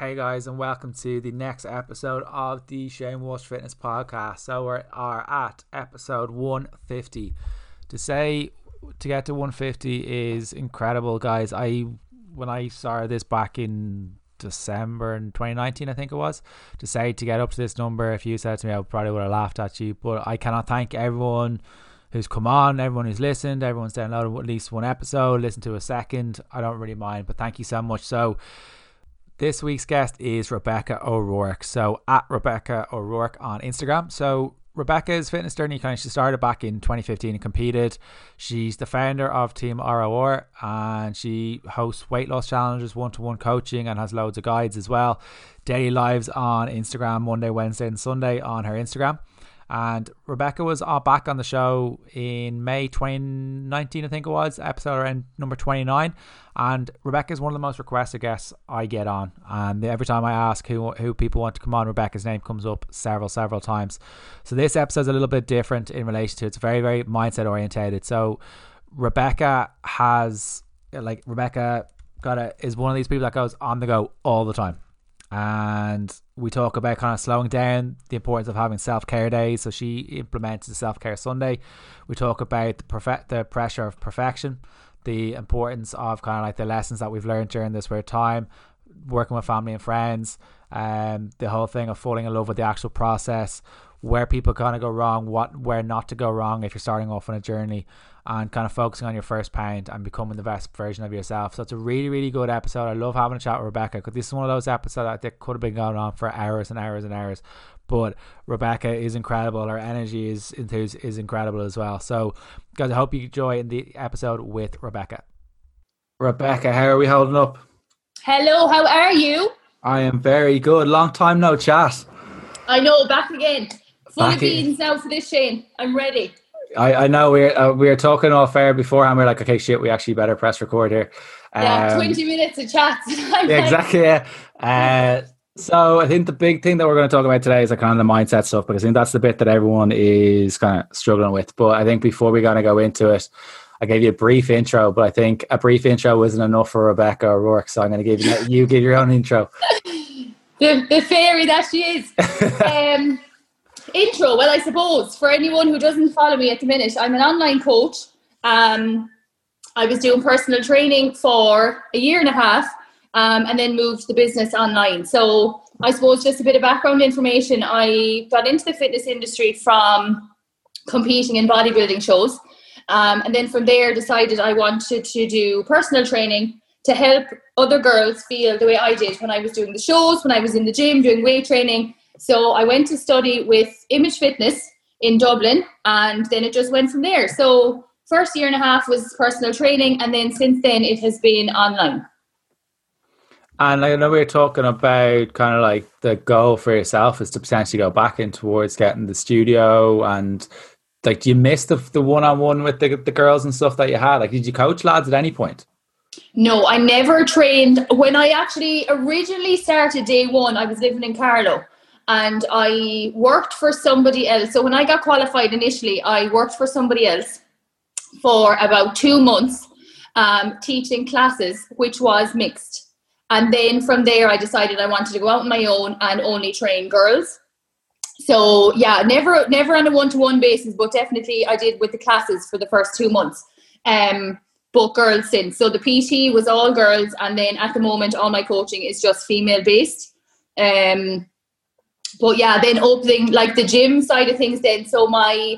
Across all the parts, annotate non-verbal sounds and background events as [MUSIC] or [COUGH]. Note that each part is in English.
Hey guys, and welcome to the next episode of the Shane Walsh Fitness Podcast. So we are at episode 150. To say to get to 150 is incredible, guys. I when I started this back in December in 2019, I think it was, to say to get up to this number, if you said to me, I probably would have laughed at you. But I cannot thank everyone who's come on, everyone who's listened, everyone's downloaded at least one episode, listened to a second. I don't really mind, but thank you so much. So this week's guest is Rebeccah O'Rourke. So at Rebeccah O'Rourke on Instagram. So Rebeccah's fitness journey kind of she started back in 2015 and competed. She's the founder of Team ROR and she hosts weight loss challenges, one to one coaching, and has loads of guides as well. Daily lives on Instagram Monday, Wednesday, and Sunday on her Instagram. And Rebeccah was uh, back on the show in May 2019, I think it was, episode around number 29. And Rebeccah is one of the most requested guests I get on. And every time I ask who who people want to come on, Rebeccah's name comes up several, several times. So this episode is a little bit different in relation to it's very, very mindset orientated. So Rebeccah has, like, Rebeccah got a, is one of these people that goes on the go all the time and we talk about kind of slowing down the importance of having self care days. So she implements the self care Sunday. We talk about the perfect the pressure of perfection, the importance of kind of like the lessons that we've learned during this weird time, working with family and friends, and um, the whole thing of falling in love with the actual process, where people kind of go wrong, what where not to go wrong if you're starting off on a journey, and kind of focusing on your first pound and becoming the best version of yourself. So it's a really, really good episode. I love having a chat with Rebeccah because this is one of those episodes that could have been going on for hours and hours and hours. But Rebeccah is incredible. Her energy is is incredible as well. So, guys, I hope you enjoy the episode with Rebeccah. Rebeccah, how are we holding up? Hello, how are you? I am very good. Long time no chat. I know, back again. Full back of beans in. now for this, Shane. I'm ready. I, I know we're uh, we were talking off air beforehand. We're like, okay, shit, we actually better press record here. Yeah, um, twenty minutes of chat. [LAUGHS] yeah, exactly. Yeah. Uh, so I think the big thing that we're going to talk about today is like kind of the mindset stuff because I think that's the bit that everyone is kind of struggling with. But I think before we kind of go into it, I gave you a brief intro, but I think a brief intro wasn't enough for Rebeccah O'Rourke. So I'm going to give you you give your own intro. [LAUGHS] the, the fairy that she is. [LAUGHS] um, intro. Well, I suppose for anyone who doesn't follow me at the minute, I'm an online coach. Um, I was doing personal training for a year and a half, um, and then moved the business online. So I suppose just a bit of background information. I got into the fitness industry from competing in bodybuilding shows, um, and then from there decided I wanted to do personal training to help other girls feel the way I did when I was doing the shows, when I was in the gym doing weight training, so I went to study with Image Fitness in Dublin, and then it just went from there. So first year and a half was personal training, and then since then it has been online. And I know we are talking about kind of like the goal for yourself is to potentially go back in towards getting the studio and like do you miss the the one on one with the the girls and stuff that you had? Like did you coach lads at any point? No, I never trained. When I actually originally started day one, I was living in Carlow and I worked for somebody else. So when I got qualified initially, I worked for somebody else for about two months um, teaching classes, which was mixed. And then from there, I decided I wanted to go out on my own and only train girls. So yeah, never never on a one to one basis, but definitely I did with the classes for the first two months. Um, but girls since. So the PT was all girls, and then at the moment, all my coaching is just female based. Um, but yeah, then opening like the gym side of things. Then. So my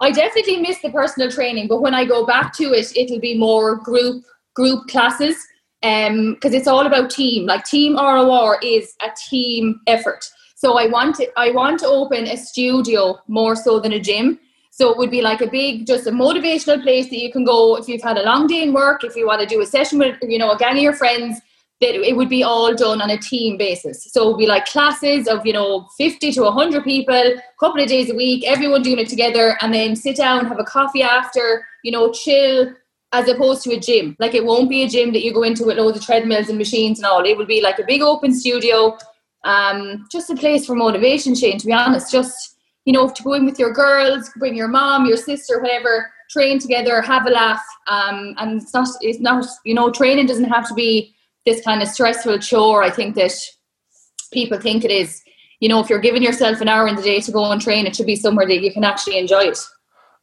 I definitely miss the personal training, but when I go back to it, it'll be more group group classes um because it's all about team. Like team ROR is a team effort. So I want to I want to open a studio more so than a gym. So it would be like a big just a motivational place that you can go if you've had a long day in work if you want to do a session with you know a gang of your friends that it would be all done on a team basis. So be like classes of, you know, 50 to 100 people, a couple of days a week, everyone doing it together, and then sit down, have a coffee after, you know, chill, as opposed to a gym. Like it won't be a gym that you go into with loads of treadmills and machines and all. It will be like a big open studio, um, just a place for motivation, Shane, to be honest. Just, you know, to go in with your girls, bring your mom, your sister, whatever, train together, have a laugh. Um, and it's not, it's not, you know, training doesn't have to be this kind of stressful chore. I think that people think it is. You know, if you're giving yourself an hour in the day to go and train, it should be somewhere that you can actually enjoy it.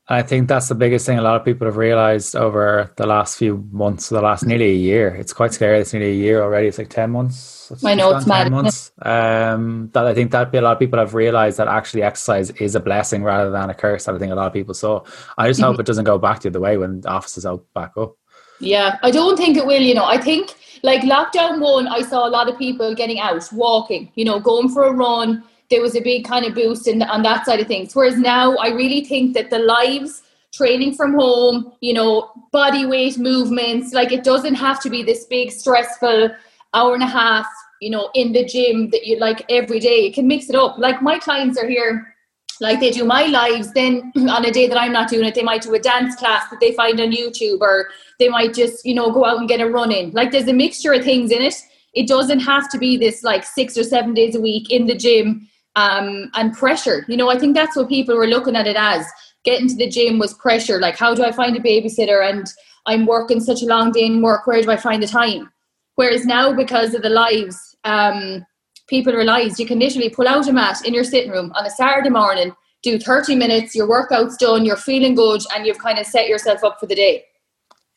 I think that's the biggest thing a lot of people have realized over the last few months, the last nearly a year. It's quite scary. It's nearly a year already. It's like 10 months. I know it's mad. Months. Um, that I think that a lot of people have realized that actually exercise is a blessing rather than a curse. That I think a lot of people saw. I just mm-hmm. hope it doesn't go back the other way when offices open back up. Yeah, I don't think it will. You know, I think like lockdown one, I saw a lot of people getting out, walking, you know, going for a run there was a big kind of boost in, on that side of things. Whereas now, I really think that the lives training from home, you know, body weight movements, like it doesn't have to be this big stressful hour and a half, you know, in the gym that you like every day. You can mix it up. Like my clients are here like they do my lives then [CLEARS THROAT] on a day that i'm not doing it they might do a dance class that they find on youtube or they might just you know go out and get a run in like there's a mixture of things in it it doesn't have to be this like six or seven days a week in the gym um, and pressure. You know, I think that's what people were looking at it as. Getting to the gym was pressure. Like, how do I find a babysitter? And I'm working such a long day in work. Where do I find the time? Whereas now, because of the lives, um, people realize you can literally pull out a mat in your sitting room on a Saturday morning, do 30 minutes, your workout's done, you're feeling good, and you've kind of set yourself up for the day.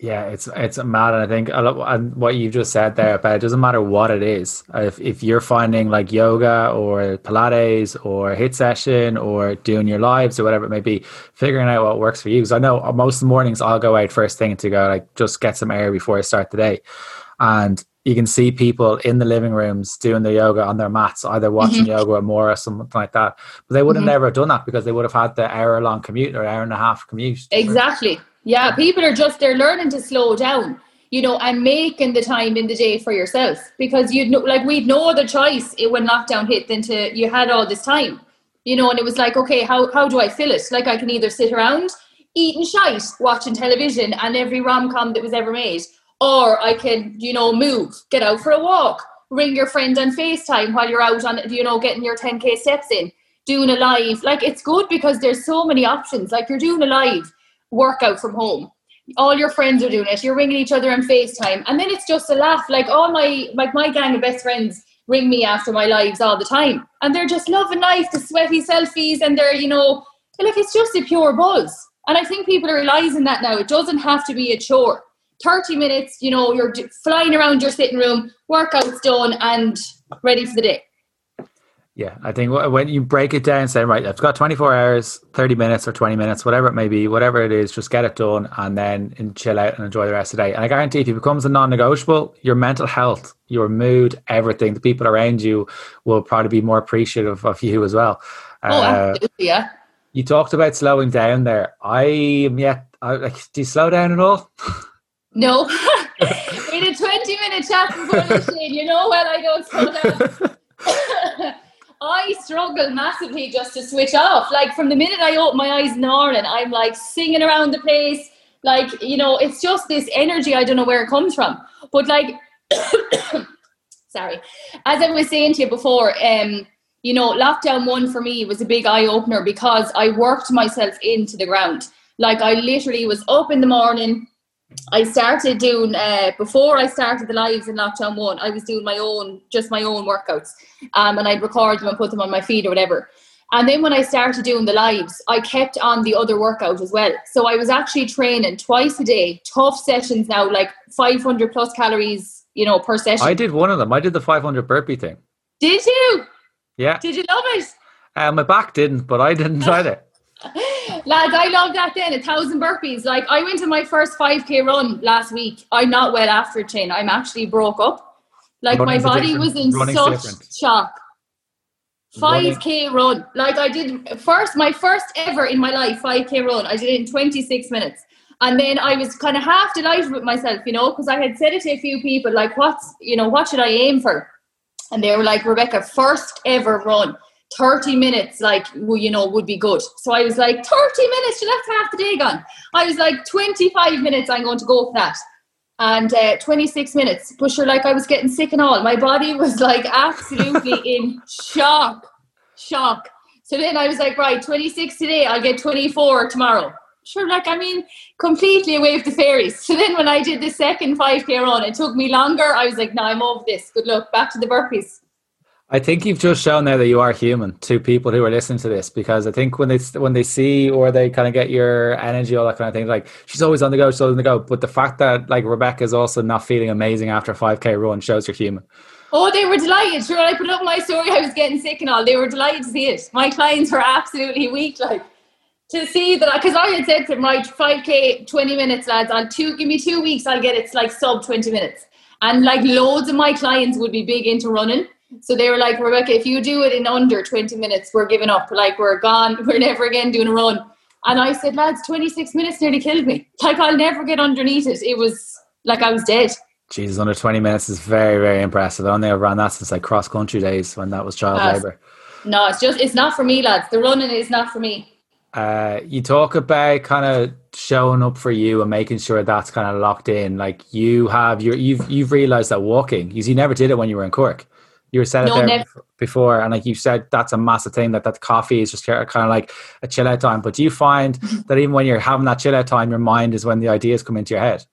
Yeah, it's it's mad, and I think a lot, and what you just said there, but it doesn't matter what it is. If if you're finding like yoga or Pilates or HIIT session or doing your lives or whatever it may be, figuring out what works for you. Because I know most mornings I'll go out first thing to go like just get some air before I start the day, and you can see people in the living rooms doing their yoga on their mats, either watching mm-hmm. yoga or more or something like that. But they would have mm-hmm. never done that because they would have had the hour long commute or hour and a half commute. Exactly. Yeah, people are just they're learning to slow down, you know, and making the time in the day for yourself because you'd know, like we'd no other choice when lockdown hit than to you had all this time, you know, and it was like, okay, how how do I fill it? Like I can either sit around eating shite, watching television and every rom com that was ever made, or I can, you know, move, get out for a walk, ring your friend on FaceTime while you're out on, you know, getting your 10k steps in, doing a live. Like it's good because there's so many options. Like you're doing a live workout from home. All your friends are doing it. You're ringing each other on FaceTime, and then it's just a laugh. Like all my like my gang of best friends ring me after my lives all the time, and they're just loving life, the sweaty selfies, and they're you know like it's just a pure buzz. And I think people are realizing that now. It doesn't have to be a chore. 30 minutes, you know, you're flying around your sitting room, workout's done, and ready for the day. Yeah, I think when you break it down, say, right, I've got 24 hours, 30 minutes, or 20 minutes, whatever it may be, whatever it is, just get it done and then chill out and enjoy the rest of the day. And I guarantee if it becomes a non negotiable, your mental health, your mood, everything, the people around you will probably be more appreciative of you as well. Oh, uh, absolutely, yeah. You talked about slowing down there. I am yet, I, like, do you slow down at all? [LAUGHS] No. had [LAUGHS] a 20 minute chat before the shade. You know well [LAUGHS] I don't slow down. I struggle massively just to switch off. Like from the minute I open my eyes in the morning, I'm like singing around the place. Like, you know, it's just this energy. I don't know where it comes from. But like, [COUGHS] sorry, as I was saying to you before, um, you know, lockdown one for me was a big eye opener because I worked myself into the ground. Like I literally was up in the morning, I started doing uh, before I started the lives in lockdown one. I was doing my own, just my own workouts, um, and I'd record them and put them on my feed or whatever. And then when I started doing the lives, I kept on the other workout as well. So I was actually training twice a day, tough sessions now, like 500 plus calories, you know, per session. I did one of them. I did the 500 burpee thing. Did you? Yeah. Did you love it? Uh, my back didn't, but I didn't [LAUGHS] try it. Lads, I love that then. A thousand burpees. Like I went to my first 5k run last week. I'm not well after Shane. I'm actually broke up. Like my body was in such different. shock. 5k run. Like I did first, my first ever in my life 5k run. I did it in 26 minutes. And then I was kind of half delighted with myself, you know, because I had said it to a few people, like, what's, you know, what should I aim for? And they were like, Rebeccah, first ever run. 30 minutes, like, well, you know, would be good. So I was like, 30 minutes, that's half the day gone. I was like, 25 minutes, I'm going to go for that. And uh, 26 minutes, but sure, like I was getting sick and all. My body was like absolutely [LAUGHS] in shock, shock. So then I was like, right, 26 today, I'll get 24 tomorrow. Sure, like I mean, completely away with the fairies. So then when I did the second 5k run, it took me longer. I was like, no, I'm over this. Good luck. Back to the burpees. I think you've just shown there that you are human to people who are listening to this because I think when they when they see or they kind of get your energy, all that kind of thing, like she's always on the go, she's always on the go. But the fact that like Rebeccah is also not feeling amazing after a 5k run shows you're human. Oh, they were delighted. Sure, I put up my story. I was getting sick and all. They were delighted to see it. My clients were absolutely weak, like to see that because I had said to them, right, five k, twenty minutes, lads. I'll two, give me two weeks. I'll get it like sub twenty minutes. And like loads of my clients would be big into running so they were like, Rebeccah, if you do it in under 20 minutes, we're giving up. Like, we're gone. [LAUGHS] We're never again doing a run. And I said, lads, 26 minutes nearly killed me. Like, I'll never get underneath it. It was like I was dead. Jesus, under 20 minutes is very, very impressive. I only ran that since like cross country days when that was child uh, labour. No, it's just, it's not for me, lads. The running is not for me. Uh, you talk about kind of showing up for you and making sure that's kind of locked in. Like you have your, you've, you've realized that walking, because you never did it when you were in Cork you were said no, it there never. before, and like you said, that's a massive thing. That that coffee is just kind of like a chill out time. But do you find [LAUGHS] that even when you're having that chill out time, your mind is when the ideas come into your head?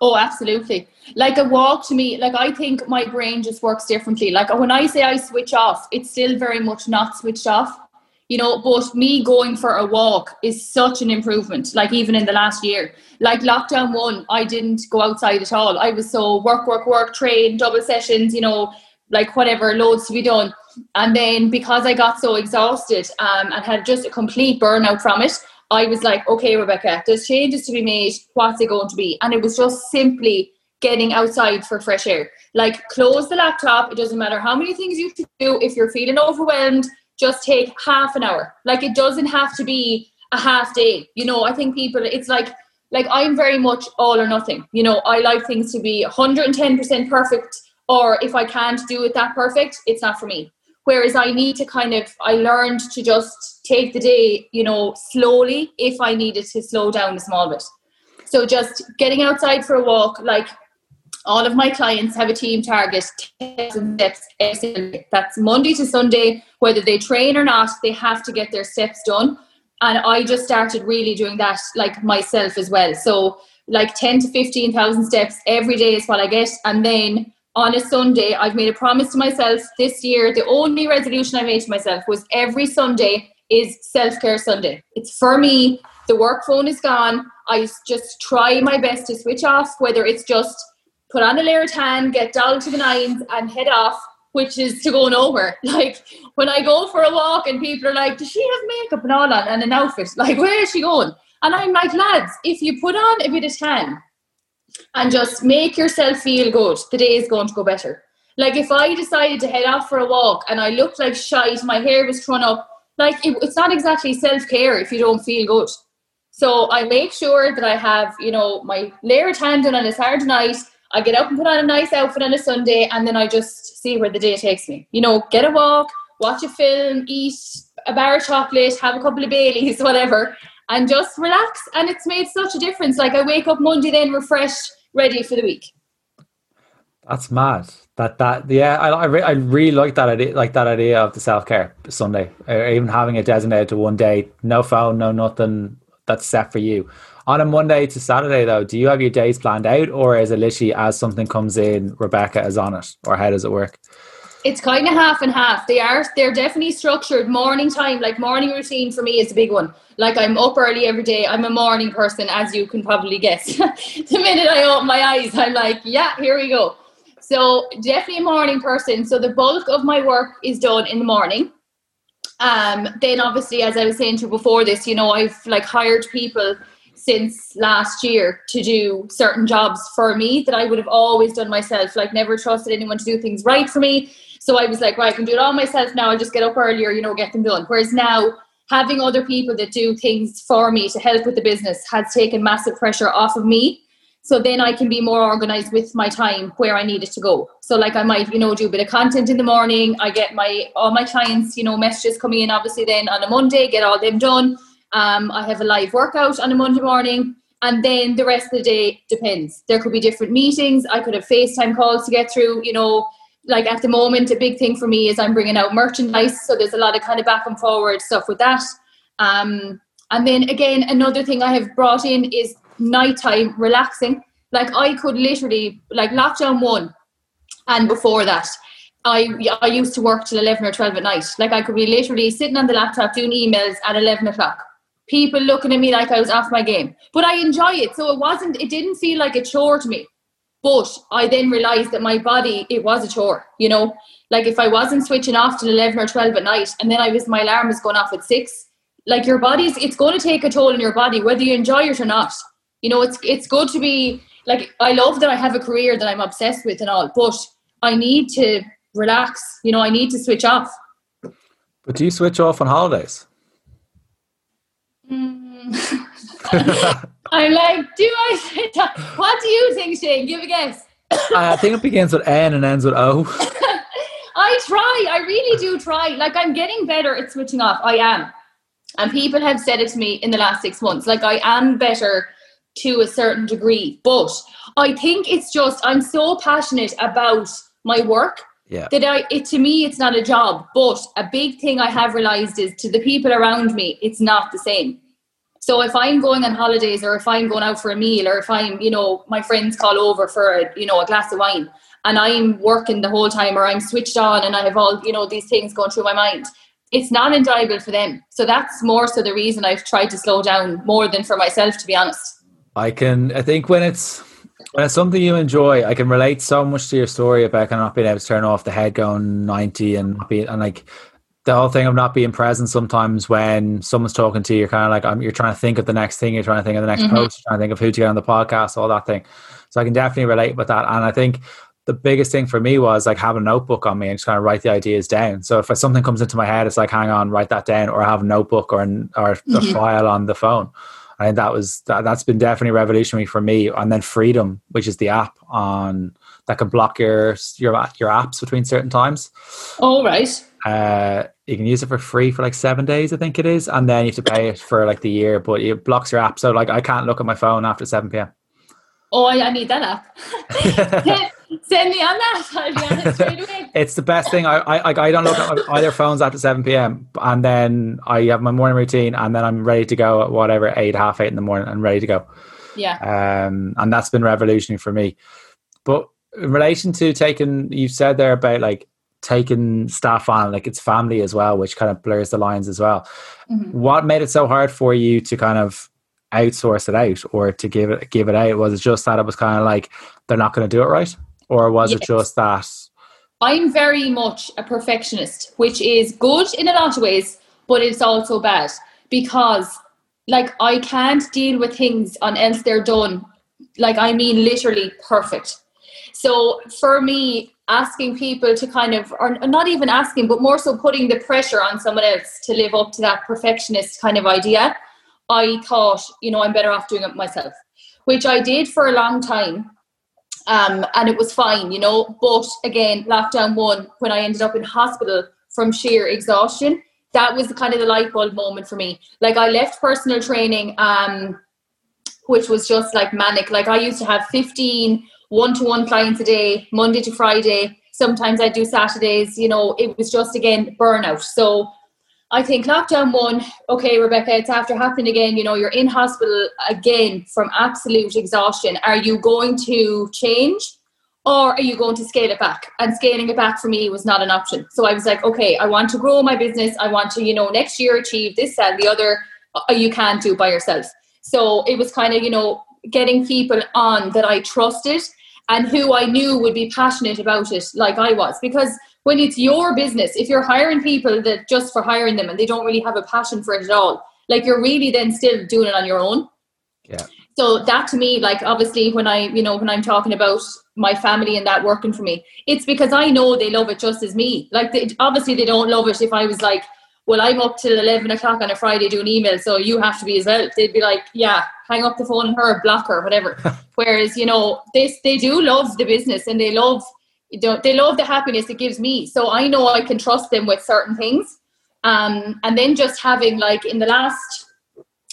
Oh, absolutely. Like a walk to me, like I think my brain just works differently. Like when I say I switch off, it's still very much not switched off. You know, but me going for a walk is such an improvement. Like even in the last year, like lockdown one, I didn't go outside at all. I was so work, work, work, train, double sessions. You know, like whatever loads to be done. And then because i got so exhausted um, and had just a complete burnout from it i was like okay rebeccah there's changes to be made. What's it going to be? And it was just simply getting outside for fresh air. Like close the laptop. It doesn't matter how many things you do. If you're feeling overwhelmed just take half an hour. Like it doesn't have to be a half day. You know i think people it's like like i'm very much all or nothing. You know i like things to be 110% perfect or if I can't do it that perfect, it's not for me. Whereas I need to kind of, I learned to just take the day, you know, slowly if I needed to slow down a small bit. So just getting outside for a walk, like all of my clients have a team target 10,000 steps That's Monday to Sunday, whether they train or not, they have to get their steps done. And I just started really doing that like myself as well. So like 10 to 15,000 steps every day is what I get. And then on a Sunday, I've made a promise to myself this year. The only resolution I made to myself was every Sunday is self care Sunday. It's for me. The work phone is gone. I just try my best to switch off, whether it's just put on a layer of tan, get down to the nines, and head off, which is to go nowhere. [LAUGHS] Like when I go for a walk and people are like, Does she have makeup and all on and an outfit? Like, where is she going? And I'm like, lads, if you put on a bit of tan, and just make yourself feel good, the day is going to go better. Like if I decided to head off for a walk and I looked like shite, my hair was thrown up, like it, it's not exactly self care if you don't feel good. So I make sure that I have, you know, my layer of done on a Saturday night. I get up and put on a nice outfit on a Sunday, and then I just see where the day takes me. You know, get a walk, watch a film, eat a bar of chocolate, have a couple of Baileys, [LAUGHS] whatever, and just relax. And it's made such a difference. Like I wake up Monday then refreshed, ready for the week. That's mad. That that yeah, I I, re- I really like that idea, like that idea of the self care Sunday, or even having it designated to one day, no phone, no nothing. That's set for you. On a Monday to Saturday, though, do you have your days planned out, or is it literally as something comes in, Rebeccah is on it, or how does it work? It's kind of half and half. They are they're definitely structured. Morning time, like morning routine for me is a big one. Like I'm up early every day. I'm a morning person, as you can probably guess. [LAUGHS] the minute I open my eyes, I'm like, yeah, here we go. So definitely a morning person. So the bulk of my work is done in the morning. Um, then obviously, as I was saying to before this, you know, I've like hired people since last year to do certain jobs for me that I would have always done myself. Like never trusted anyone to do things right for me so I was like, right, I can do it all myself now. I'll just get up earlier, you know, get them done. Whereas now, having other people that do things for me to help with the business has taken massive pressure off of me. So then I can be more organized with my time where I need it to go. So like I might, you know, do a bit of content in the morning. I get my all my clients, you know, messages coming in obviously then on a Monday, get all them done. Um, I have a live workout on a Monday morning. And then the rest of the day depends. There could be different meetings. I could have FaceTime calls to get through, you know, like at the moment, a big thing for me is I'm bringing out merchandise. So there's a lot of kind of back and forward stuff with that. Um, and then again, another thing I have brought in is nighttime relaxing. Like I could literally, like lockdown one and before that, I I used to work till eleven or twelve at night. Like I could be literally sitting on the laptop doing emails at eleven o'clock. People looking at me like I was off my game, but I enjoy it. So it wasn't. It didn't feel like a chore to me. But I then realized that my body it was a chore. You know, like if I wasn't switching off till eleven or twelve at night, and then I was my alarm was going off at six. Like your body's, it's going to take a toll on your body, whether you enjoy it or not. You know, it's it's good to be like I love that I have a career that I'm obsessed with and all, but I need to relax. You know, I need to switch off. But do you switch off on holidays? Mm. [LAUGHS] [LAUGHS] [LAUGHS] I'm like, do I switch off? What do you think, Shane? Give a guess. I think it begins with N and ends with O. [LAUGHS] I try. I really do try. Like I'm getting better at switching off. I am. And people have said it to me in the last six months. Like I am better to a certain degree. But I think it's just I'm so passionate about my work yeah. that I it to me it's not a job. But a big thing I have realized is to the people around me, it's not the same. So if I'm going on holidays or if I'm going out for a meal or if I'm, you know, my friends call over for a, you know, a glass of wine and I'm working the whole time or I'm switched on and I have all, you know, these things going through my mind, it's not enjoyable for them. So that's more so the reason I've tried to slow down more than for myself, to be honest. I can, I think when it's, when it's something you enjoy, I can relate so much to your story about kind of not being able to turn off the head going 90 and not being, and like the whole thing of not being present sometimes when someone's talking to you, you're kind of like, I'm, you're trying to think of the next thing, you're trying to think of the next mm-hmm. post, you're trying to think of who to get on the podcast, all that thing. So I can definitely relate with that. And I think the biggest thing for me was like having a notebook on me and just kind of write the ideas down. So if something comes into my head, it's like, hang on, write that down, or have a notebook or an, or a mm-hmm. file on the phone. I think that was that, that's been definitely revolutionary for me. And then Freedom, which is the app on that can block your your your apps between certain times. All right. Uh, you can use it for free for like seven days, I think it is, and then you have to pay it for like the year. But it blocks your app, so like I can't look at my phone after seven p.m. Oh, I, need that app. [LAUGHS] Send me on that. I'll be on it straight away. [LAUGHS] it's the best thing. I, I I don't look at either phones after seven p.m. and then I have my morning routine, and then I'm ready to go at whatever eight, half eight in the morning, and ready to go. Yeah. Um, and that's been revolutionary for me. But in relation to taking, you said there about like taking staff on, like it's family as well, which kind of blurs the lines as well. Mm-hmm. What made it so hard for you to kind of outsource it out or to give it give it out? Was it just that it was kind of like they're not going to do it right, or was yes. it just that? I'm very much a perfectionist, which is good in a lot of ways, but it's also bad because, like, I can't deal with things unless they're done. Like, I mean, literally perfect. So for me, asking people to kind of, or not even asking, but more so putting the pressure on someone else to live up to that perfectionist kind of idea, I thought, you know, I'm better off doing it myself, which I did for a long time. Um, and it was fine, you know. But again, lockdown one, when I ended up in hospital from sheer exhaustion, that was the kind of the light bulb moment for me. Like I left personal training, um, which was just like manic. Like I used to have 15 one-to-one clients a day, Monday to Friday. Sometimes I do Saturdays. You know, it was just again burnout. So I think lockdown one, okay, Rebeccah, it's after happening again. You know, you're in hospital again from absolute exhaustion. Are you going to change or are you going to scale it back? And scaling it back for me was not an option. So I was like, okay, I want to grow my business. I want to, you know, next year achieve this and the other. Uh, you can't do by yourself. So it was kind of, you know, getting people on that I trusted and who I knew would be passionate about it like I was. Because when it's your business, if you're hiring people that just for hiring them and they don't really have a passion for it at all, like you're really then still doing it on your own. Yeah. So that to me, like obviously when I, you know, when I'm talking about my family and that working for me, it's because I know they love it just as me. Like they, obviously they don't love it if I was like, well, I'm up till 11 o'clock on a Friday doing email, so you have to be as well. They'd be like, yeah, hang up the phone and her, block her, whatever. [LAUGHS] Whereas, you know, this they do love the business and they love they love the happiness it gives me. So I know I can trust them with certain things. Um, and then just having like in the last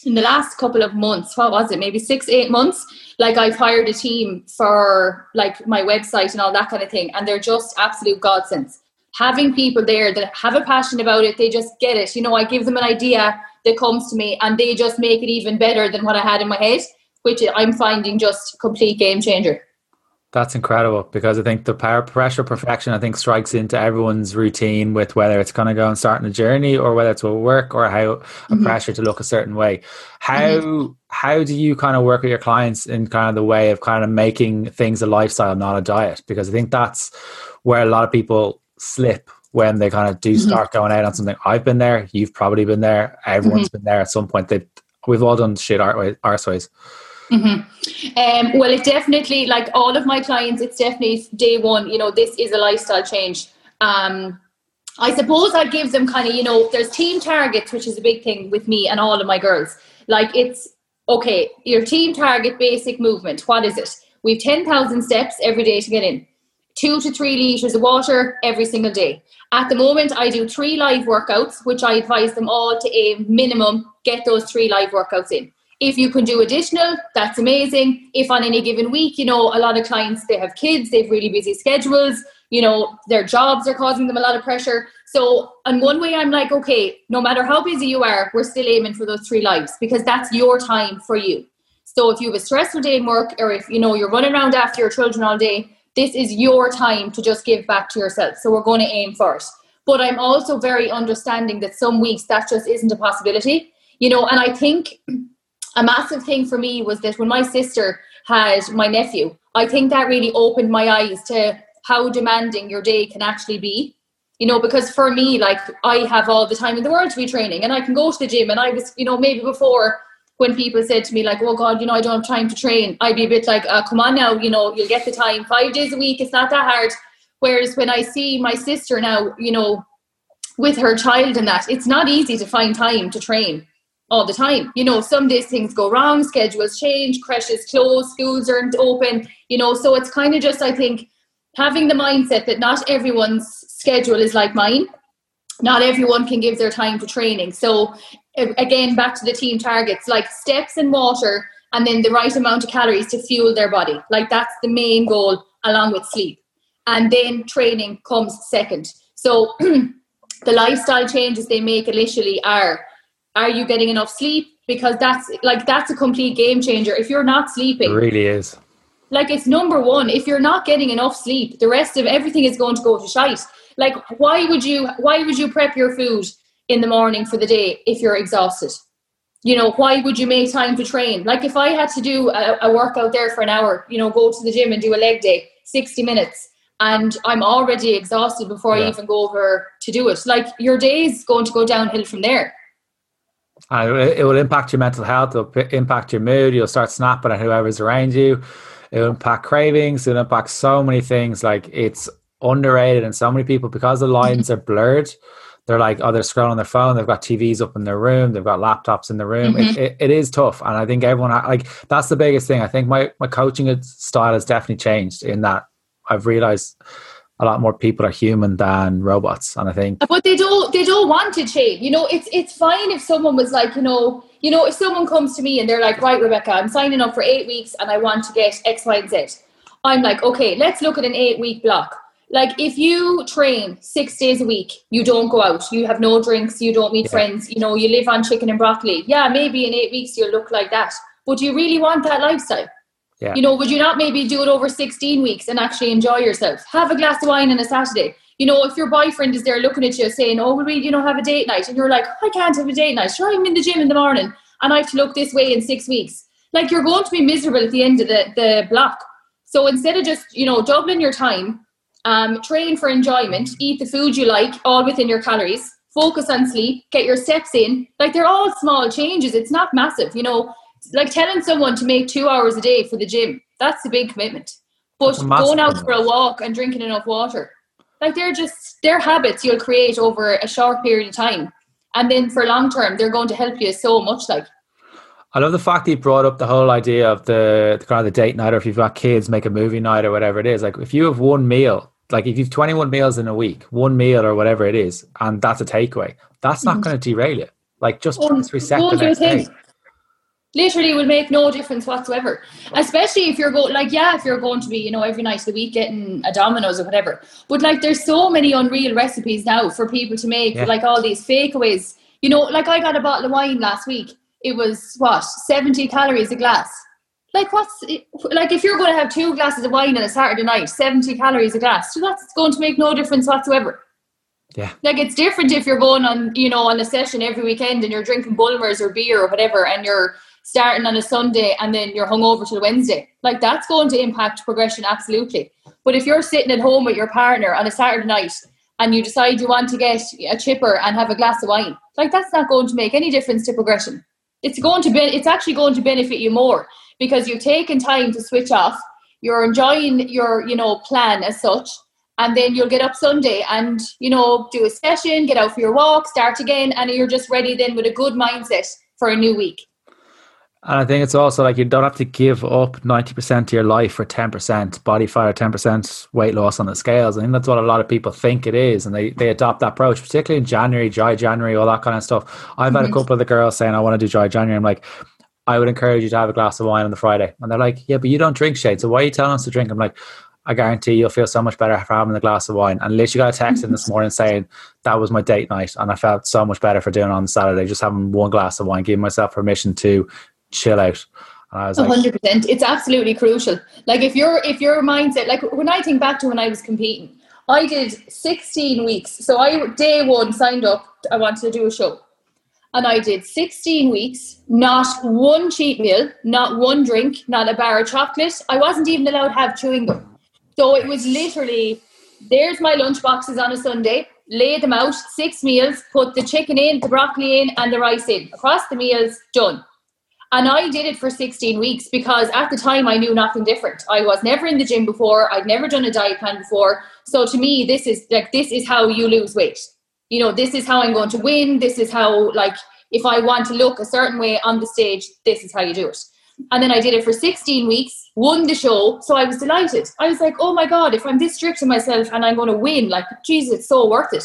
in the last couple of months, what was it? Maybe six, eight months. Like I've hired a team for like my website and all that kind of thing, and they're just absolute godsends having people there that have a passion about it, they just get it. You know, I give them an idea that comes to me and they just make it even better than what I had in my head, which I'm finding just complete game changer. That's incredible because I think the power pressure perfection I think strikes into everyone's routine with whether it's going to go and start a journey or whether it's with work or how mm-hmm. a pressure to look a certain way. How mm-hmm. how do you kind of work with your clients in kind of the way of kind of making things a lifestyle, not a diet? Because I think that's where a lot of people slip when they kind of do mm-hmm. start going out on something. I've been there. You've probably been there. Everyone's mm-hmm. been there at some point. That we've all done shit our, our ways. Mm-hmm. Um, well, it definitely, like all of my clients, it's definitely day one. You know, this is a lifestyle change. Um, I suppose I give them kind of, you know, there's team targets, which is a big thing with me and all of my girls. Like it's okay, your team target basic movement. What is it? We've ten thousand steps every day to get in. Two to three liters of water every single day. At the moment, I do three live workouts, which I advise them all to aim minimum get those three live workouts in. If you can do additional, that's amazing. If on any given week, you know, a lot of clients, they have kids, they have really busy schedules, you know, their jobs are causing them a lot of pressure. So, in one way, I'm like, okay, no matter how busy you are, we're still aiming for those three lives because that's your time for you. So, if you have a stressful day in work or if, you know, you're running around after your children all day, this is your time to just give back to yourself. So, we're going to aim for it. But I'm also very understanding that some weeks that just isn't a possibility, you know, and I think [CLEARS THROAT] a massive thing for me was that when my sister had my nephew, I think that really opened my eyes to how demanding your day can actually be. You know, because for me, like I have all the time in the world to be training and I can go to the gym. And I was, you know, maybe before when people said to me, like, oh God, you know, I don't have time to train, I'd be a bit like, uh, come on now, you know, you'll get the time five days a week. It's not that hard. Whereas when I see my sister now, you know, with her child and that, it's not easy to find time to train all the time. You know, some days things go wrong, schedules change, creches close, schools aren't open, you know, so it's kind of just, I think, having the mindset that not everyone's schedule is like mine. Not everyone can give their time to training. So, again, back to the team targets like steps and water, and then the right amount of calories to fuel their body. Like, that's the main goal, along with sleep. And then training comes second. So, [CLEARS THROAT] the lifestyle changes they make initially are are you getting enough sleep? Because that's like that's a complete game changer. If you're not sleeping, it really is. Like it's number one. If you're not getting enough sleep, the rest of everything is going to go to shite. Like why would you why would you prep your food in the morning for the day if you're exhausted? You know, why would you make time to train? Like if I had to do a, a workout there for an hour, you know, go to the gym and do a leg day, 60 minutes, and I'm already exhausted before yeah. I even go over to do it. Like your day is going to go downhill from there. Uh, it will impact your mental health. It'll impact your mood. You'll start snapping at whoever's around you. It'll impact cravings. It'll impact so many things. Like it's underrated, and so many people because the lines are blurred. They're like, oh, they're scrolling their phone. They've got TVs up in their room. They've got laptops in the room. Mm-hmm. It, it, it is tough, and I think everyone like that's the biggest thing. I think my my coaching style has definitely changed in that I've realized a lot more people are human than robots and i think but they don't they don't want to change you know it's it's fine if someone was like you know you know if someone comes to me and they're like right rebeccah i'm signing up for eight weeks and i want to get x y and z i'm like okay let's look at an eight week block like if you train six days a week you don't go out you have no drinks you don't meet yeah. friends you know you live on chicken and broccoli yeah maybe in eight weeks you'll look like that but do you really want that lifestyle yeah. You know, would you not maybe do it over 16 weeks and actually enjoy yourself? Have a glass of wine on a Saturday. You know, if your boyfriend is there looking at you saying, Oh, will we, you know, have a date night? And you're like, I can't have a date night. Sure, I'm in the gym in the morning and I have to look this way in six weeks. Like you're going to be miserable at the end of the, the block. So instead of just, you know, doubling your time, um, train for enjoyment, eat the food you like, all within your calories, focus on sleep, get your steps in. Like they're all small changes. It's not massive. You know, like telling someone to make two hours a day for the gym, that's a big commitment. But going out for a walk and drinking enough water, like they're just they're habits you'll create over a short period of time. And then for long term, they're going to help you so much. Like I love the fact that you brought up the whole idea of the, the kind of the date night, or if you've got kids, make a movie night or whatever it is. Like if you have one meal, like if you've 21 meals in a week, one meal or whatever it is, and that's a takeaway, that's not mm-hmm. going to derail you. Like just reset the next day literally will make no difference whatsoever. Especially if you're going, like, yeah, if you're going to be, you know, every night of the week getting a Domino's or whatever. But like, there's so many unreal recipes now for people to make, yeah. like all these fakeaways. You know, like I got a bottle of wine last week. It was what 70 calories a glass. Like what's like if you're going to have two glasses of wine on a Saturday night, 70 calories a glass, so that's going to make no difference whatsoever. Yeah. Like it's different if you're going on, you know, on a session every weekend and you're drinking Bulmers or beer or whatever and you're starting on a Sunday and then you're hungover till Wednesday. Like that's going to impact progression absolutely. But if you're sitting at home with your partner on a Saturday night and you decide you want to get a chipper and have a glass of wine, like that's not going to make any difference to progression. It's going to be it's actually going to benefit you more because you've taken time to switch off. You're enjoying your, you know, plan as such and then you'll get up Sunday and you know do a session, get out for your walk, start again, and you're just ready then with a good mindset for a new week. And I think it's also like you don't have to give up ninety percent of your life for ten percent body fat or ten percent weight loss on the scales. I think that's what a lot of people think it is, and they they adopt that approach, particularly in January, dry January, all that kind of stuff. I've mm-hmm. had a mm-hmm. couple of the girls saying I want to do dry January. I'm like, I would encourage you to have a glass of wine on the Friday, and they're like, Yeah, but you don't drink Shane, so why are you telling us to drink? I'm like, I guarantee you'll feel so much better for having a glass of wine. And literally got a text in this morning [LAUGHS] saying that was my date night, and I felt so much better for doing it on Saturday, just having one glass of wine, giving myself permission to chill out. And I was like, 100%. It's absolutely crucial. Like if your if your mindset, like when I think back to when I was competing, I did 16 weeks. So I day one signed up. I wanted to do a show, and I did 16 weeks. Not one cheat meal, not one drink, not a bar of chocolate. I wasn't even allowed to have chewing gum. So it was literally, there's my lunch boxes on a Sunday, lay them out, six meals, put the chicken in, the broccoli in, and the rice in. Across the meals, done. And I did it for 16 weeks because at the time I knew nothing different. I was never in the gym before. I'd never done a diet plan before. So to me, this is like, this is how you lose weight. You know, this is how I'm going to win. This is how, like, if I want to look a certain way on the stage, this is how you do it. And then I did it for 16 weeks, won the show. So I was delighted. I was like, oh my God, if I'm this strict to myself and I'm going to win, like, Jesus, it's so worth it.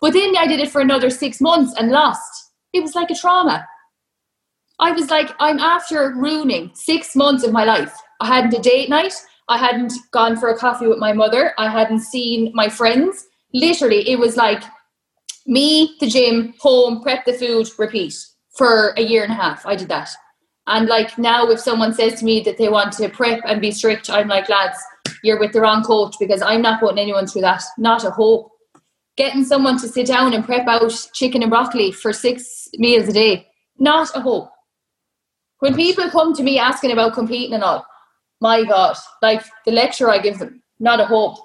But then I did it for another six months and lost. It was like a trauma. I was like, I'm after ruining six months of my life. I hadn't a date night. I hadn't gone for a coffee with my mother. I hadn't seen my friends. Literally, it was like me, the gym, home, prep the food, repeat for a year and a half. I did that. And like now, if someone says to me that they want to prep and be strict, I'm like, lads, you're with the wrong coach because I'm not putting anyone through that. Not a hope. Getting someone to sit down and prep out chicken and broccoli for six meals a day, not a hope. When people come to me asking about competing and all, my God, like the lecture I give them, not a hope.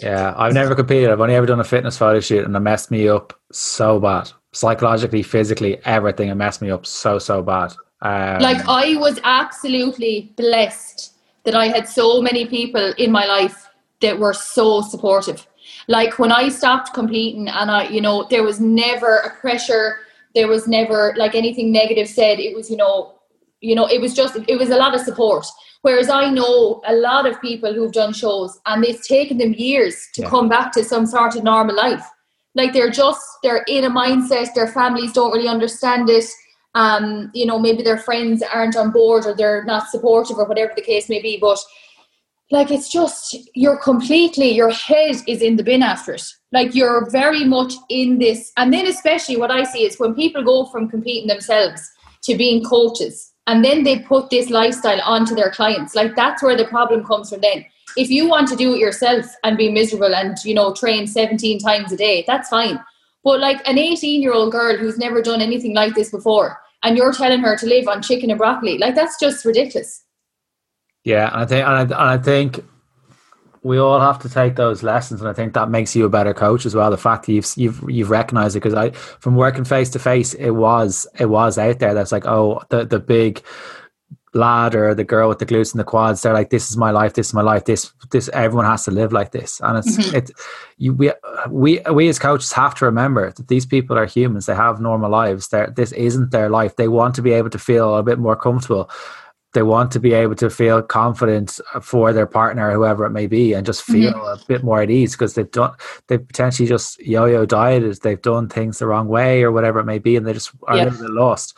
Yeah, I've never competed. I've only ever done a fitness photo shoot and it messed me up so bad. Psychologically, physically, everything. It messed me up so, so bad. Um, like I was absolutely blessed that I had so many people in my life that were so supportive. Like when I stopped competing and I, you know, there was never a pressure, there was never like anything negative said. It was, you know, you know, it was just it was a lot of support. Whereas I know a lot of people who've done shows and it's taken them years to yeah. come back to some sort of normal life. Like they're just they're in a mindset, their families don't really understand it um, you know, maybe their friends aren't on board or they're not supportive or whatever the case may be. But like it's just you're completely your head is in the bin after it. Like you're very much in this, and then especially what I see is when people go from competing themselves to being coaches, and then they put this lifestyle onto their clients. Like that's where the problem comes from. Then, if you want to do it yourself and be miserable and you know train 17 times a day, that's fine. But like an 18 year old girl who's never done anything like this before, and you're telling her to live on chicken and broccoli. Like that's just ridiculous. Yeah, I think and I, and I think we all have to take those lessons, and I think that makes you a better coach as well. The fact that you've you've you've recognized it because I from working face to face, it was it was out there. That's like oh the the big lad or the girl with the glutes and the quads they're like this is my life this is my life this this everyone has to live like this and it's mm-hmm. it you we we we as coaches have to remember that these people are humans they have normal lives they this isn't their life they want to be able to feel a bit more comfortable they want to be able to feel confident for their partner whoever it may be and just feel mm-hmm. a bit more at ease because they've done they've potentially just yo-yo dieted they've done things the wrong way or whatever it may be and they just are yeah. a little bit lost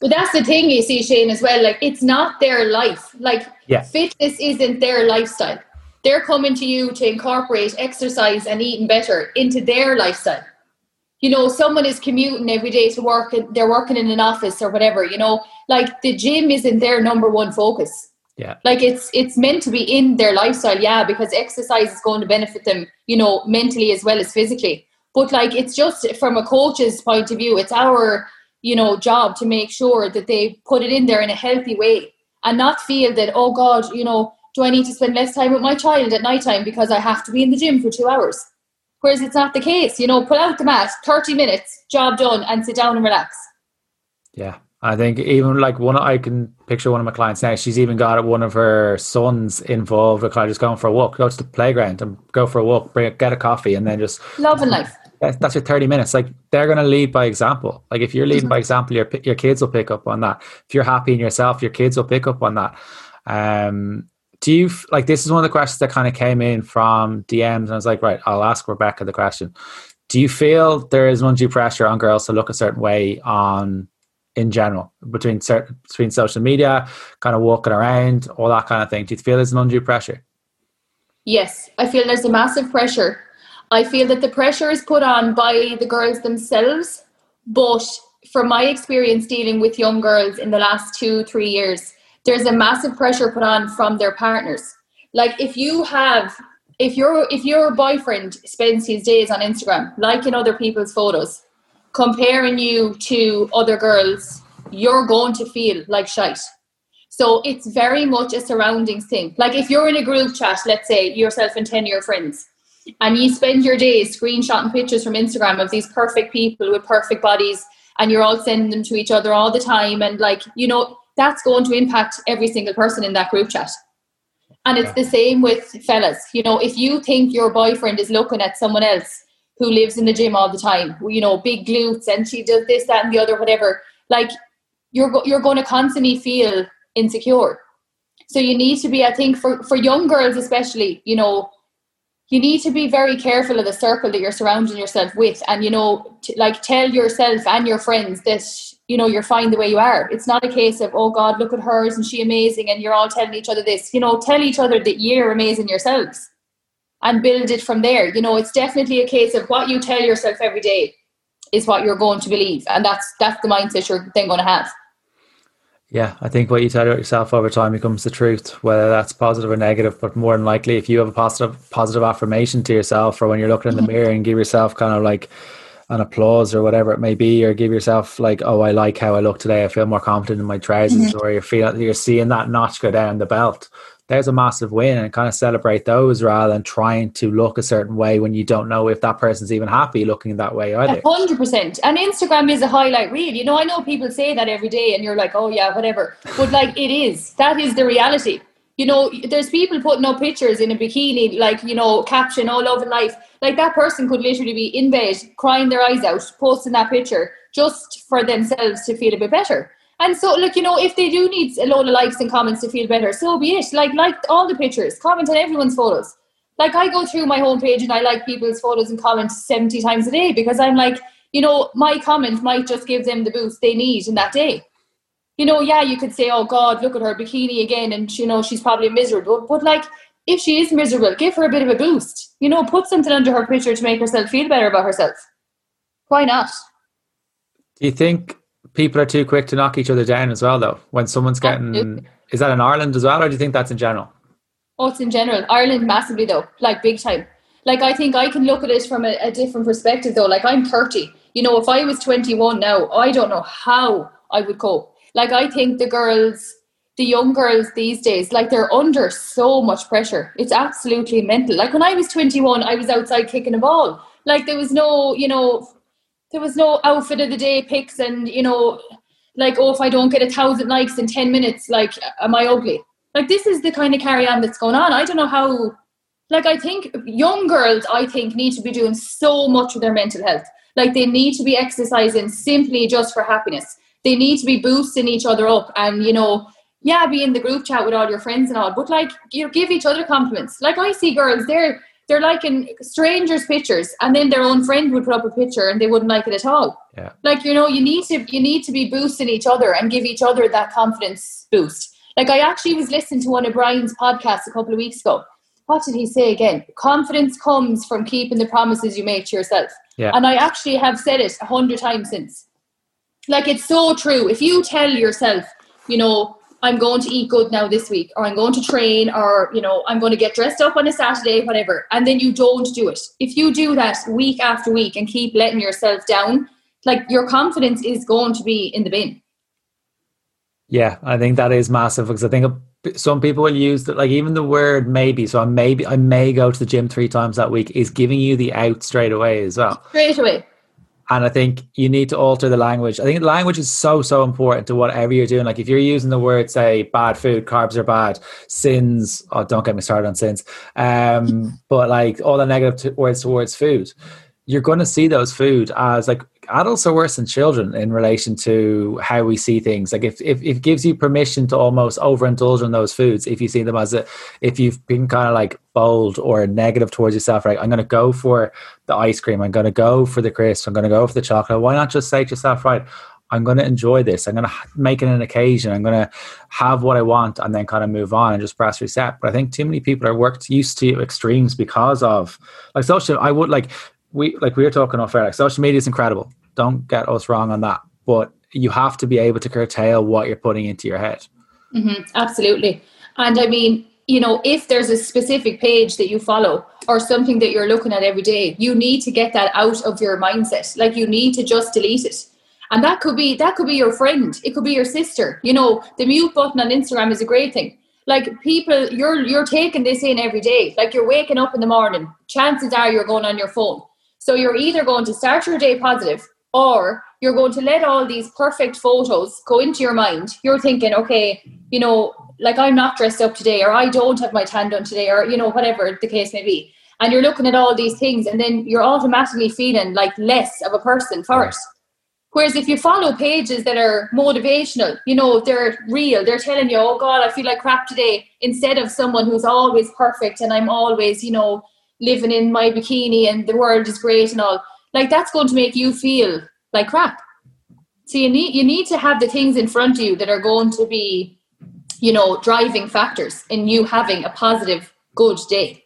but that's the thing you see, Shane, as well. Like it's not their life. Like yeah. fitness isn't their lifestyle. They're coming to you to incorporate exercise and eating better into their lifestyle. You know, someone is commuting every day to work and they're working in an office or whatever, you know, like the gym isn't their number one focus. Yeah. Like it's it's meant to be in their lifestyle, yeah, because exercise is going to benefit them, you know, mentally as well as physically. But like it's just from a coach's point of view, it's our, you know, job to make sure that they put it in there in a healthy way and not feel that, oh God, you know, do I need to spend less time with my child at night time because I have to be in the gym for two hours? Whereas it's not the case. You know, pull out the mat, 30 minutes, job done, and sit down and relax. Yeah. I think even like one, I can picture one of my clients now. She's even got one of her sons involved kind of just going for a walk, go to the playground and go for a walk, bring get a coffee, and then just loving life. That's your thirty minutes. Like they're going to lead by example. Like if you're leading mm-hmm. by example, your your kids will pick up on that. If you're happy in yourself, your kids will pick up on that. Um, do you like this is one of the questions that kind of came in from DMs, and I was like, right, I'll ask Rebeccah the question. Do you feel there is undue pressure on girls to look a certain way on in general between certain between social media, kind of walking around, all that kind of thing? Do you feel there's an undue pressure? Yes, I feel there's a massive pressure. I feel that the pressure is put on by the girls themselves, but from my experience dealing with young girls in the last two, three years, there's a massive pressure put on from their partners. Like if you have if your if your boyfriend spends his days on Instagram liking other people's photos, comparing you to other girls, you're going to feel like shite. So it's very much a surroundings thing. Like if you're in a group chat, let's say yourself and 10 of your friends, and you spend your days screenshotting pictures from Instagram of these perfect people with perfect bodies, and you're all sending them to each other all the time, and like, you know, that's going to impact every single person in that group chat. And it's yeah. the same with fellas. You know, if you think your boyfriend is looking at someone else who lives in the gym all the time, you know, big glutes and she does this, that, and the other, whatever, like you're you're going to constantly feel insecure. So you need to be, I think, for for young girls especially, you know, you need to be very careful of the circle that you're surrounding yourself with, and you know, t- like tell yourself and your friends that you know you're fine the way you are. It's not a case of oh god look at hers and she amazing? And you're all telling each other this. You know tell each other that you're amazing yourselves and build it from there. You know it's definitely a case of what you tell yourself every day is what you're going to believe. And that's that's the mindset you're then going to have. Yeah, I think what you tell yourself over time becomes the truth, whether that's positive or negative. But more than likely, if you have a positive positive affirmation to yourself, or when you're looking in the mm-hmm. mirror and give yourself kind of like an applause or whatever it may be, or give yourself like, oh, I like how I look today. I feel more confident in my trousers, mm-hmm. or you feel you're seeing that notch go down the belt. There's a massive win, and kind of celebrate those rather than trying to look a certain way when you don't know if that person's even happy looking that way either. Hundred percent. And Instagram is a highlight reel. You know, I know people say that every day, and you're like, oh yeah, whatever. But like, it is. That is the reality you know, there's people putting up pictures in a bikini, like, you know, caption all over life. Like that person could literally be in bed, crying their eyes out, posting that picture just for themselves to feel a bit better. And so, look, you know, if they do need a load of likes and comments to feel better, so be it. Like, like all the pictures, comment on everyone's photos. Like, I go through my homepage and I like people's photos and comments 70 times a day because I'm like, you know, my comment might just give them the boost they need in that day you know, yeah, you could say, oh God, look at her bikini again, and you know she's probably miserable. But like, if she is miserable, give her a bit of a boost. You know, put something under her picture to make herself feel better about herself. Why not? Do you think people are too quick to knock each other down as well, though? When someone's getting, Absolutely. is that in Ireland as well, or do you think that's in general? Oh, it's in general. Ireland massively though, like big time. Like I think I can look at it from a, a different perspective though. Like I'm 30. You know, if I was 21 now, I don't know how I would cope like I think the girls, the young girls these days, like they're under so much pressure. It's absolutely mental. Like when I was 21, I was outside kicking a ball. Like there was no, you know, there was no outfit of the day picks and, you know, like, oh, if I don't get a thousand likes in 10 minutes, like, am I ugly? Like this is the kind of carry on that's going on. I don't know how, like, I think young girls, I think, need to be doing so much with their mental health. Like they need to be exercising simply just for happiness they need to be boosting each other up and you know yeah be in the group chat with all your friends and all but like you know give each other compliments. Like i see girls they're they're liking strangers pictures and then their own friend would put up a picture and they wouldn't like it at all. Yeah. Like you know you need to you need to be boosting each other and give each other that confidence boost. Like i actually was listening to one of brian's podcasts a couple of weeks ago. What did he say again? Confidence comes from keeping the promises you make to yourself. Yeah. And I actually have said it a hundred times since. Like it's so true. If you tell yourself, you know, I'm going to eat good now this week, or I'm going to train, or you know, I'm going to get dressed up on a Saturday, whatever, and then you don't do it. If you do that week after week and keep letting yourself down, like your confidence is going to be in the bin. Yeah, I think that is massive because I think some people will use that, like even the word maybe. So I maybe I may go to the gym three times that week is giving you the out straight away as well. Straight away. And I think you need to alter the language. I think language is so, so important to whatever you're doing. Like if you're using the word, say, bad food, carbs are bad, sins, oh, don't get me started on sins. Um, [LAUGHS] but like all the negative t- words towards food, you're going to see those food as like adults are worse than children in relation to how we see things. Like if, if, if it gives you permission to almost overindulge in those foods, if you see them as a, if you've been kind of like bold or negative towards yourself, right? I'm going to go for the ice cream. I'm going to go for the crisps. I'm going to go for the chocolate. Why not just say to yourself, right? I'm going to enjoy this. I'm going to make it an occasion. I'm going to have what I want and then kind of move on and just press reset. But I think too many people are worked used to extremes because of like social. I would like we like we were talking off air. Like social media is incredible. Don't get us wrong on that, but you have to be able to curtail what you're putting into your head. Mm-hmm, absolutely, and I mean, you know, if there's a specific page that you follow or something that you're looking at every day, you need to get that out of your mindset. Like you need to just delete it. And that could be that could be your friend. It could be your sister. You know, the mute button on Instagram is a great thing like people you're you're taking this in every day like you're waking up in the morning chances are you're going on your phone so you're either going to start your day positive or you're going to let all these perfect photos go into your mind. You're thinking, okay, you know, like I'm not dressed up today, or I don't have my tan done today, or, you know, whatever the case may be. And you're looking at all these things, and then you're automatically feeling like less of a person for it. Whereas if you follow pages that are motivational, you know, they're real, they're telling you, oh God, I feel like crap today, instead of someone who's always perfect and I'm always, you know, living in my bikini and the world is great and all like that's going to make you feel like crap so you need you need to have the things in front of you that are going to be you know driving factors in you having a positive good day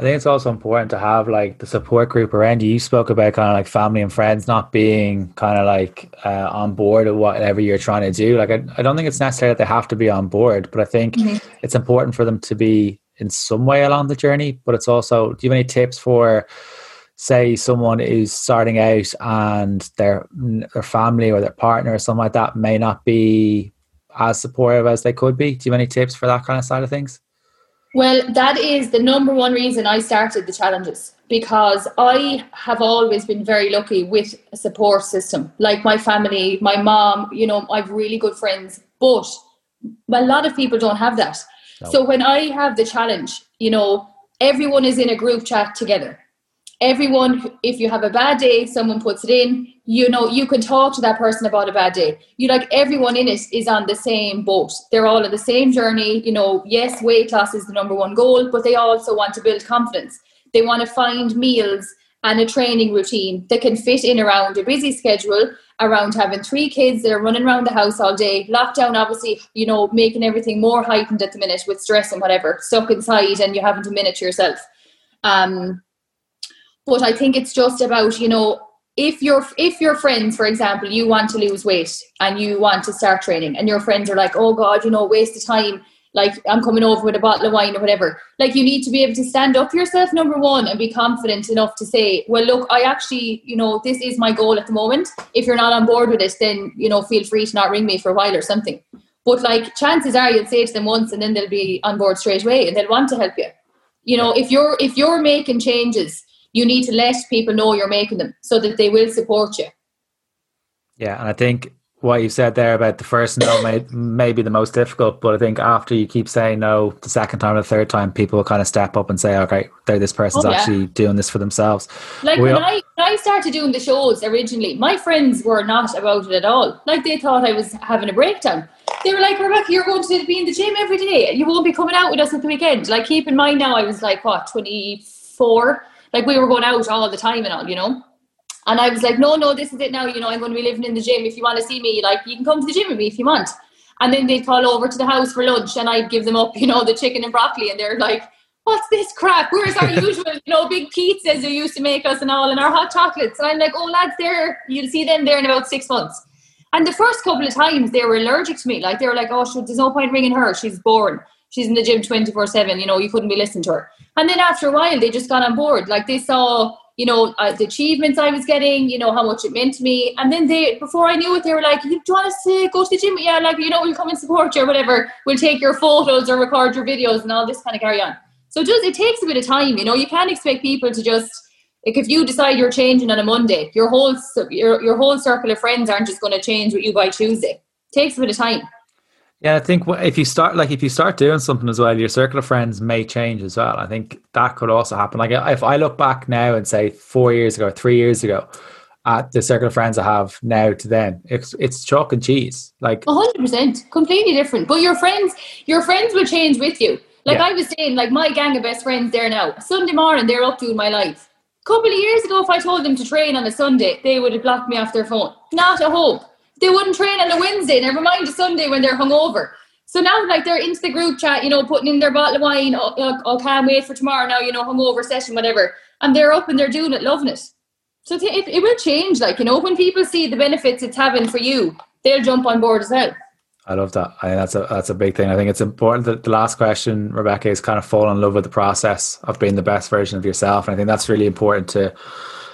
I think it's also important to have like the support group around you. You spoke about kind of like family and friends not being kind of like uh, on board with whatever you're trying to do. Like, I, I don't think it's necessary that they have to be on board, but I think mm-hmm. it's important for them to be in some way along the journey. But it's also, do you have any tips for, say, someone is starting out and their their family or their partner or something like that may not be as supportive as they could be? Do you have any tips for that kind of side of things? Well, that is the number one reason I started the challenges because I have always been very lucky with a support system. Like my family, my mom, you know, I've really good friends, but a lot of people don't have that. So when I have the challenge, you know, everyone is in a group chat together. Everyone, if you have a bad day, someone puts it in, you know, you can talk to that person about a bad day. You like everyone in it is on the same boat. They're all on the same journey. You know, yes, weight loss is the number one goal, but they also want to build confidence. They want to find meals and a training routine that can fit in around a busy schedule around having three kids that are running around the house all day. Lockdown, obviously, you know, making everything more heightened at the minute with stress and whatever, stuck inside and you having to minute yourself. Um, but I think it's just about, you know, if your if your friends, for example, you want to lose weight and you want to start training, and your friends are like, "Oh God, you know, waste of time like I'm coming over with a bottle of wine or whatever. Like you need to be able to stand up for yourself, number one, and be confident enough to say, well, look, I actually, you know, this is my goal at the moment. If you're not on board with it, then, you know, feel free to not ring me for a while or something. But like chances are you'll say to them once and then they'll be on board straight away and they'll want to help you. You know, if you're if you're making changes, you need to let people know you're making them so that they will support you. Yeah, and I think what you said there about the first no may, may be the most difficult, but I think after you keep saying no the second time or the third time, people will kind of step up and say, okay, there, this person's oh, yeah. actually doing this for themselves. Like we when, all- I, when I started doing the shows originally, my friends were not about it at all. Like they thought I was having a breakdown. They were like, Rebeccah, you're going to be in the gym every day. You won't be coming out with us at the weekend. Like, keep in mind now, I was like, what, 24? Like, we were going out all the time and all, you know? And I was like, no, no, this is it now. You know, I'm going to be living in the gym. If you want to see me, like, you can come to the gym with me if you want. And then they'd call over to the house for lunch and I'd give them up, [LAUGHS] you know, the chicken and broccoli. And they're like, what's this crap? Where's our [LAUGHS] usual, you know, big pizzas they used to make us and all, and our hot chocolates? And I'm like, oh, lads, there, you'll see them there in about six months. And the first couple of times they were allergic to me. Like, they were like, oh, there's no point ringing her. She's boring. She's in the gym 24 7. You know, you couldn't be listening to her. And then after a while, they just got on board. Like, they saw, you know, uh, the achievements I was getting, you know, how much it meant to me. And then they, before I knew it, they were like, you do want us to go to the gym? Yeah, like, you know, we'll come and support you or whatever. We'll take your photos or record your videos and all this kind of carry on. So just it takes a bit of time, you know. You can't expect people to just like if you decide you're changing on a Monday, your whole your your whole circle of friends aren't just going to change with you by Tuesday. It takes a bit of time. Yeah, I think if you start like if you start doing something as well, your circle of friends may change as well. I think that could also happen. Like uh, if I look back now and say four years ago, three years ago, at the circle of friends I have now to then, it's it's chalk and cheese. Like hundred percent, completely different. But your friends, your friends will change with you. Like yeah. I was saying, like my gang of best friends there now. Sunday morning, they're up doing my life. A couple of years ago, if I told them to train on a Sunday, they would have blocked me off their phone. Not a hope. They wouldn't train on a Wednesday, never mind a Sunday when they're hungover. So now, like, they're into the group chat, you know, putting in their bottle of wine. Oh, oh, can't wait for tomorrow now, you know, hungover session, whatever. And they're up and they're doing it, loving it. So it, it will change. Like, you know, when people see the benefits it's having for you, they'll jump on board as well. I love that. I, that's a that's a big thing. I think it's important that the last question, Rebeccah, is kind of fall in love with the process of being the best version of yourself. And I think that's really important to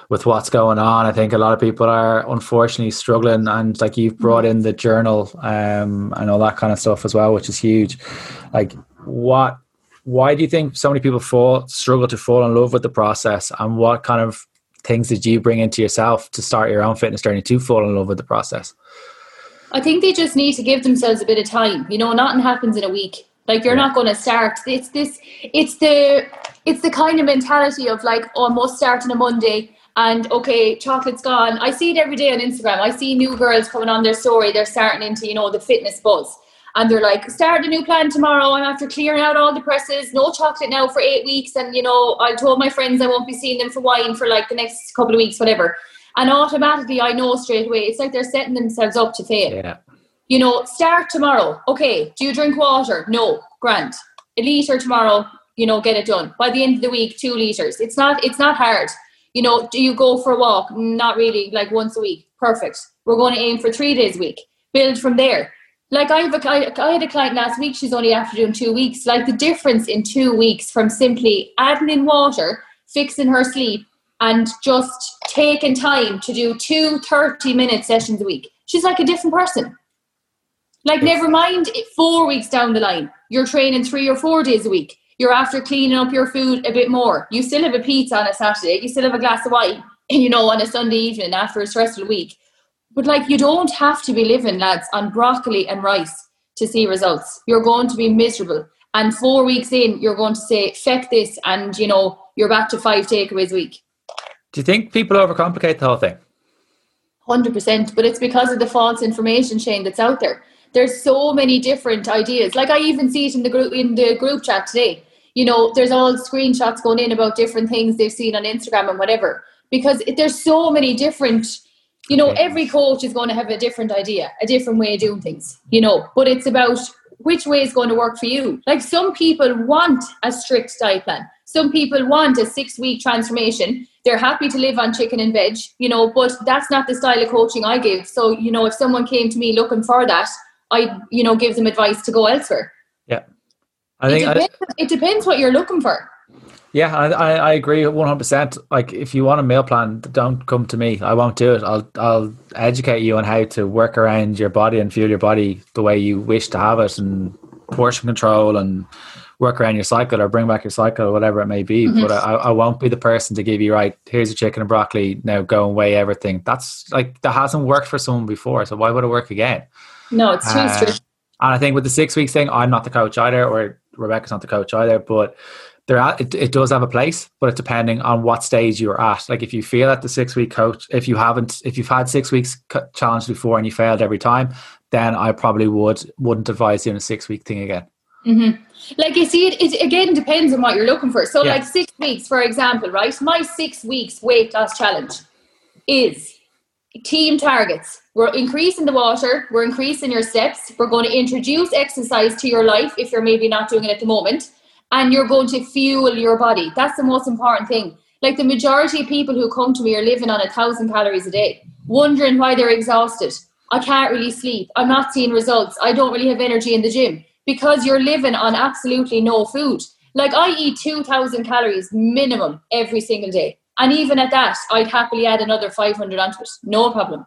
with what's going on. I think a lot of people are unfortunately struggling, and like you've brought in the journal um, and all that kind of stuff as well, which is huge. Like, what? Why do you think so many people fall struggle to fall in love with the process, and what kind of things did you bring into yourself to start your own fitness journey to fall in love with the process? I think they just need to give themselves a bit of time. You know, nothing happens in a week. Like you're not going to start. It's this. It's the. It's the kind of mentality of like, oh, I must start on a Monday, and okay, chocolate's gone. I see it every day on Instagram. I see new girls coming on their story. They're starting into you know the fitness buzz, and they're like, start a new plan tomorrow. I'm after clearing out all the presses. No chocolate now for eight weeks, and you know I told my friends I won't be seeing them for wine for like the next couple of weeks, whatever. And automatically, I know straight away. It's like they're setting themselves up to fail. Yeah. You know, start tomorrow. Okay. Do you drink water? No. Grant. A liter tomorrow. You know, get it done by the end of the week. Two liters. It's not. It's not hard. You know, do you go for a walk? Not really. Like once a week. Perfect. We're going to aim for three days a week. Build from there. Like I have a, I had a client last week. She's only after doing two weeks. Like the difference in two weeks from simply adding in water, fixing her sleep, and just taking time to do two 30 minute sessions a week. She's like a different person. Like, never mind four weeks down the line, you're training three or four days a week. You're after cleaning up your food a bit more. You still have a pizza on a Saturday. You still have a glass of wine, [LAUGHS] you know, on a Sunday evening after a stressful week. But like, you don't have to be living, lads, on broccoli and rice to see results. You're going to be miserable. And four weeks in, you're going to say, feck this, and you know, you're back to five takeaways a week. Do you think people overcomplicate the whole thing? 100%, but it's because of the false information chain that's out there. There's so many different ideas. Like I even see it in the group in the group chat today. You know, there's all screenshots going in about different things they've seen on Instagram and whatever. Because it, there's so many different you know, every coach is going to have a different idea, a different way of doing things, you know, but it's about which way is going to work for you. Like some people want a strict diet plan. Some people want a six week transformation. They're happy to live on chicken and veg, you know, but that's not the style of coaching I give. So, you know, if someone came to me looking for that, I, you know, give them advice to go elsewhere. I think it depends, I, it depends what you're looking for. Yeah, I, I agree one hundred percent. Like, if you want a meal plan, don't come to me. I won't do it. I'll I'll educate you on how to work around your body and fuel your body the way you wish to have it, and portion control and work around your cycle or bring back your cycle or whatever it may be. Mm-hmm. But I, I won't be the person to give you right. Here's a chicken and broccoli. Now go and weigh everything. That's like that hasn't worked for someone before. So why would it work again? No, it's too uh, strict. And I think with the six weeks thing, I'm not the coach either, or Rebeccah's not the coach either. But there are, it, it does have a place, but it's depending on what stage you're at. Like if you feel at the six week coach, if you haven't, if you've had six weeks challenge before and you failed every time, then I probably would wouldn't advise doing a six week thing again. Mm-hmm. Like you see, it, it again depends on what you're looking for. So, yeah. like six weeks, for example, right? My six weeks weight loss challenge is team targets. We're increasing the water, we're increasing your steps, we're going to introduce exercise to your life if you're maybe not doing it at the moment and you're going to fuel your body. That's the most important thing. Like the majority of people who come to me are living on a thousand calories a day, wondering why they're exhausted. I can't really sleep. I'm not seeing results. I don't really have energy in the gym because you're living on absolutely no food. Like I eat 2,000 calories minimum every single day. And even at that, I'd happily add another 500 onto it. No problem.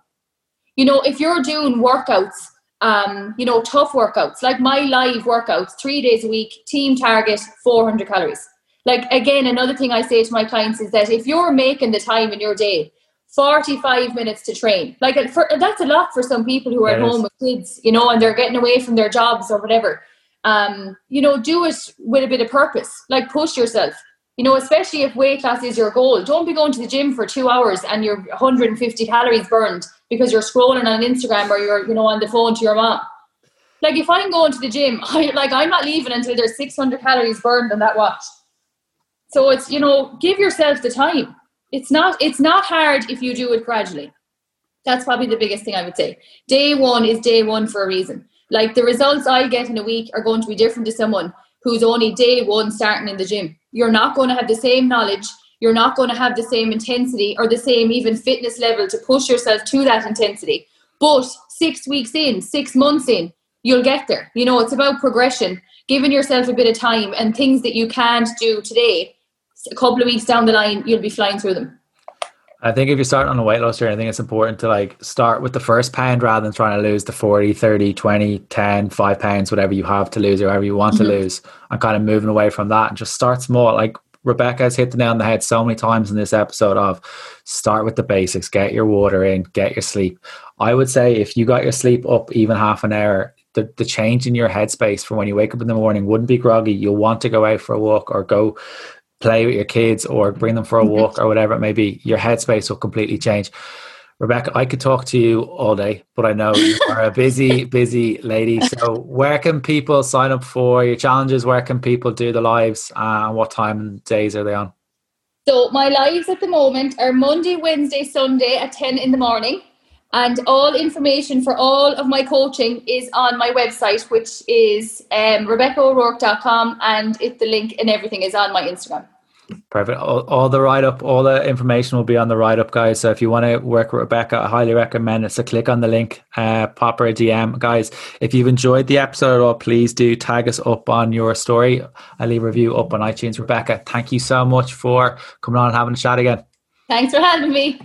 You know, if you're doing workouts, um, you know, tough workouts, like my live workouts, three days a week, team target 400 calories. Like, again, another thing I say to my clients is that if you're making the time in your day, 45 minutes to train, like for, that's a lot for some people who are at home with kids, you know, and they're getting away from their jobs or whatever. Um, you know, do it with a bit of purpose, like push yourself you know, especially if weight loss is your goal, don't be going to the gym for two hours and you're 150 calories burned because you're scrolling on Instagram or you're, you know, on the phone to your mom. Like if I'm going to the gym, [LAUGHS] I like I'm not leaving until there's 600 calories burned on that watch. So it's you know, give yourself the time. It's not it's not hard if you do it gradually. That's probably the biggest thing I would say. Day one is day one for a reason. Like the results I get in a week are going to be different to someone who's only day one starting in the gym you're not going to have the same knowledge you're not going to have the same intensity or the same even fitness level to push yourself to that intensity. But six weeks in six months in you'll get there. You know it's about progression giving yourself a bit of time and things that you can't do today. A couple of weeks down the line you'll be flying through them I think if you start on a weight loss journey, I think it's important to like start with the first pound rather than trying to lose the 40, 30, 20, 10, 5 pounds, whatever you have to lose or whatever you want mm-hmm. to lose and kind of moving away from that and just start small. Like Rebeccah has hit the nail on the head so many times in this episode of start with the basics, get your water in, get your sleep. I would say if you got your sleep up even half an hour, the, the change in your headspace from when you wake up in the morning wouldn't be groggy. You'll want to go out for a walk or go play with your kids or bring them for a mm-hmm. walk or whatever it may be, your headspace will completely change. Rebeccah, I could talk to you all day, but I know you are a busy, [LAUGHS] busy lady. So, where can people sign up for your challenges? Where can people do the lives? And uh, what time and days are they on? So, my lives at the moment are Monday, Wednesday, Sunday at 10 in the morning. And all information for all of my coaching is on my website, which is um, RebeccahO'Rourke.com. And it, the link and everything is on my Instagram. Perfect. All, all, the write up, all the information will be on the write up, guys. So if you want to work with Rebeccah, I highly recommend it. So click on the link, uh, pop her a DM, guys. If you've enjoyed the episode at all, please do tag us up on your story. I leave a review up on iTunes. Rebeccah, thank you so much for coming on and having a chat again. Thanks for having me.